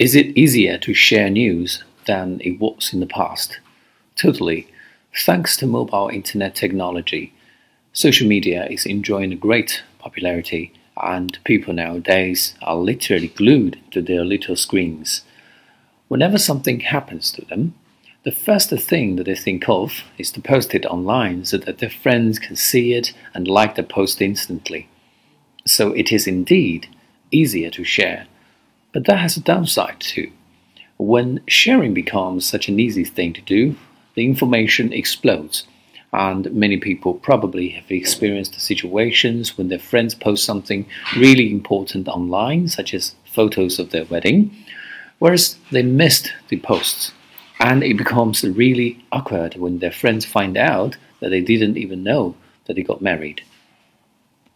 Is it easier to share news than it was in the past? Totally. Thanks to mobile internet technology, social media is enjoying great popularity, and people nowadays are literally glued to their little screens. Whenever something happens to them, the first thing that they think of is to post it online so that their friends can see it and like the post instantly. So it is indeed easier to share but that has a downside too. When sharing becomes such an easy thing to do, the information explodes. And many people probably have experienced situations when their friends post something really important online, such as photos of their wedding, whereas they missed the posts. And it becomes really awkward when their friends find out that they didn't even know that they got married.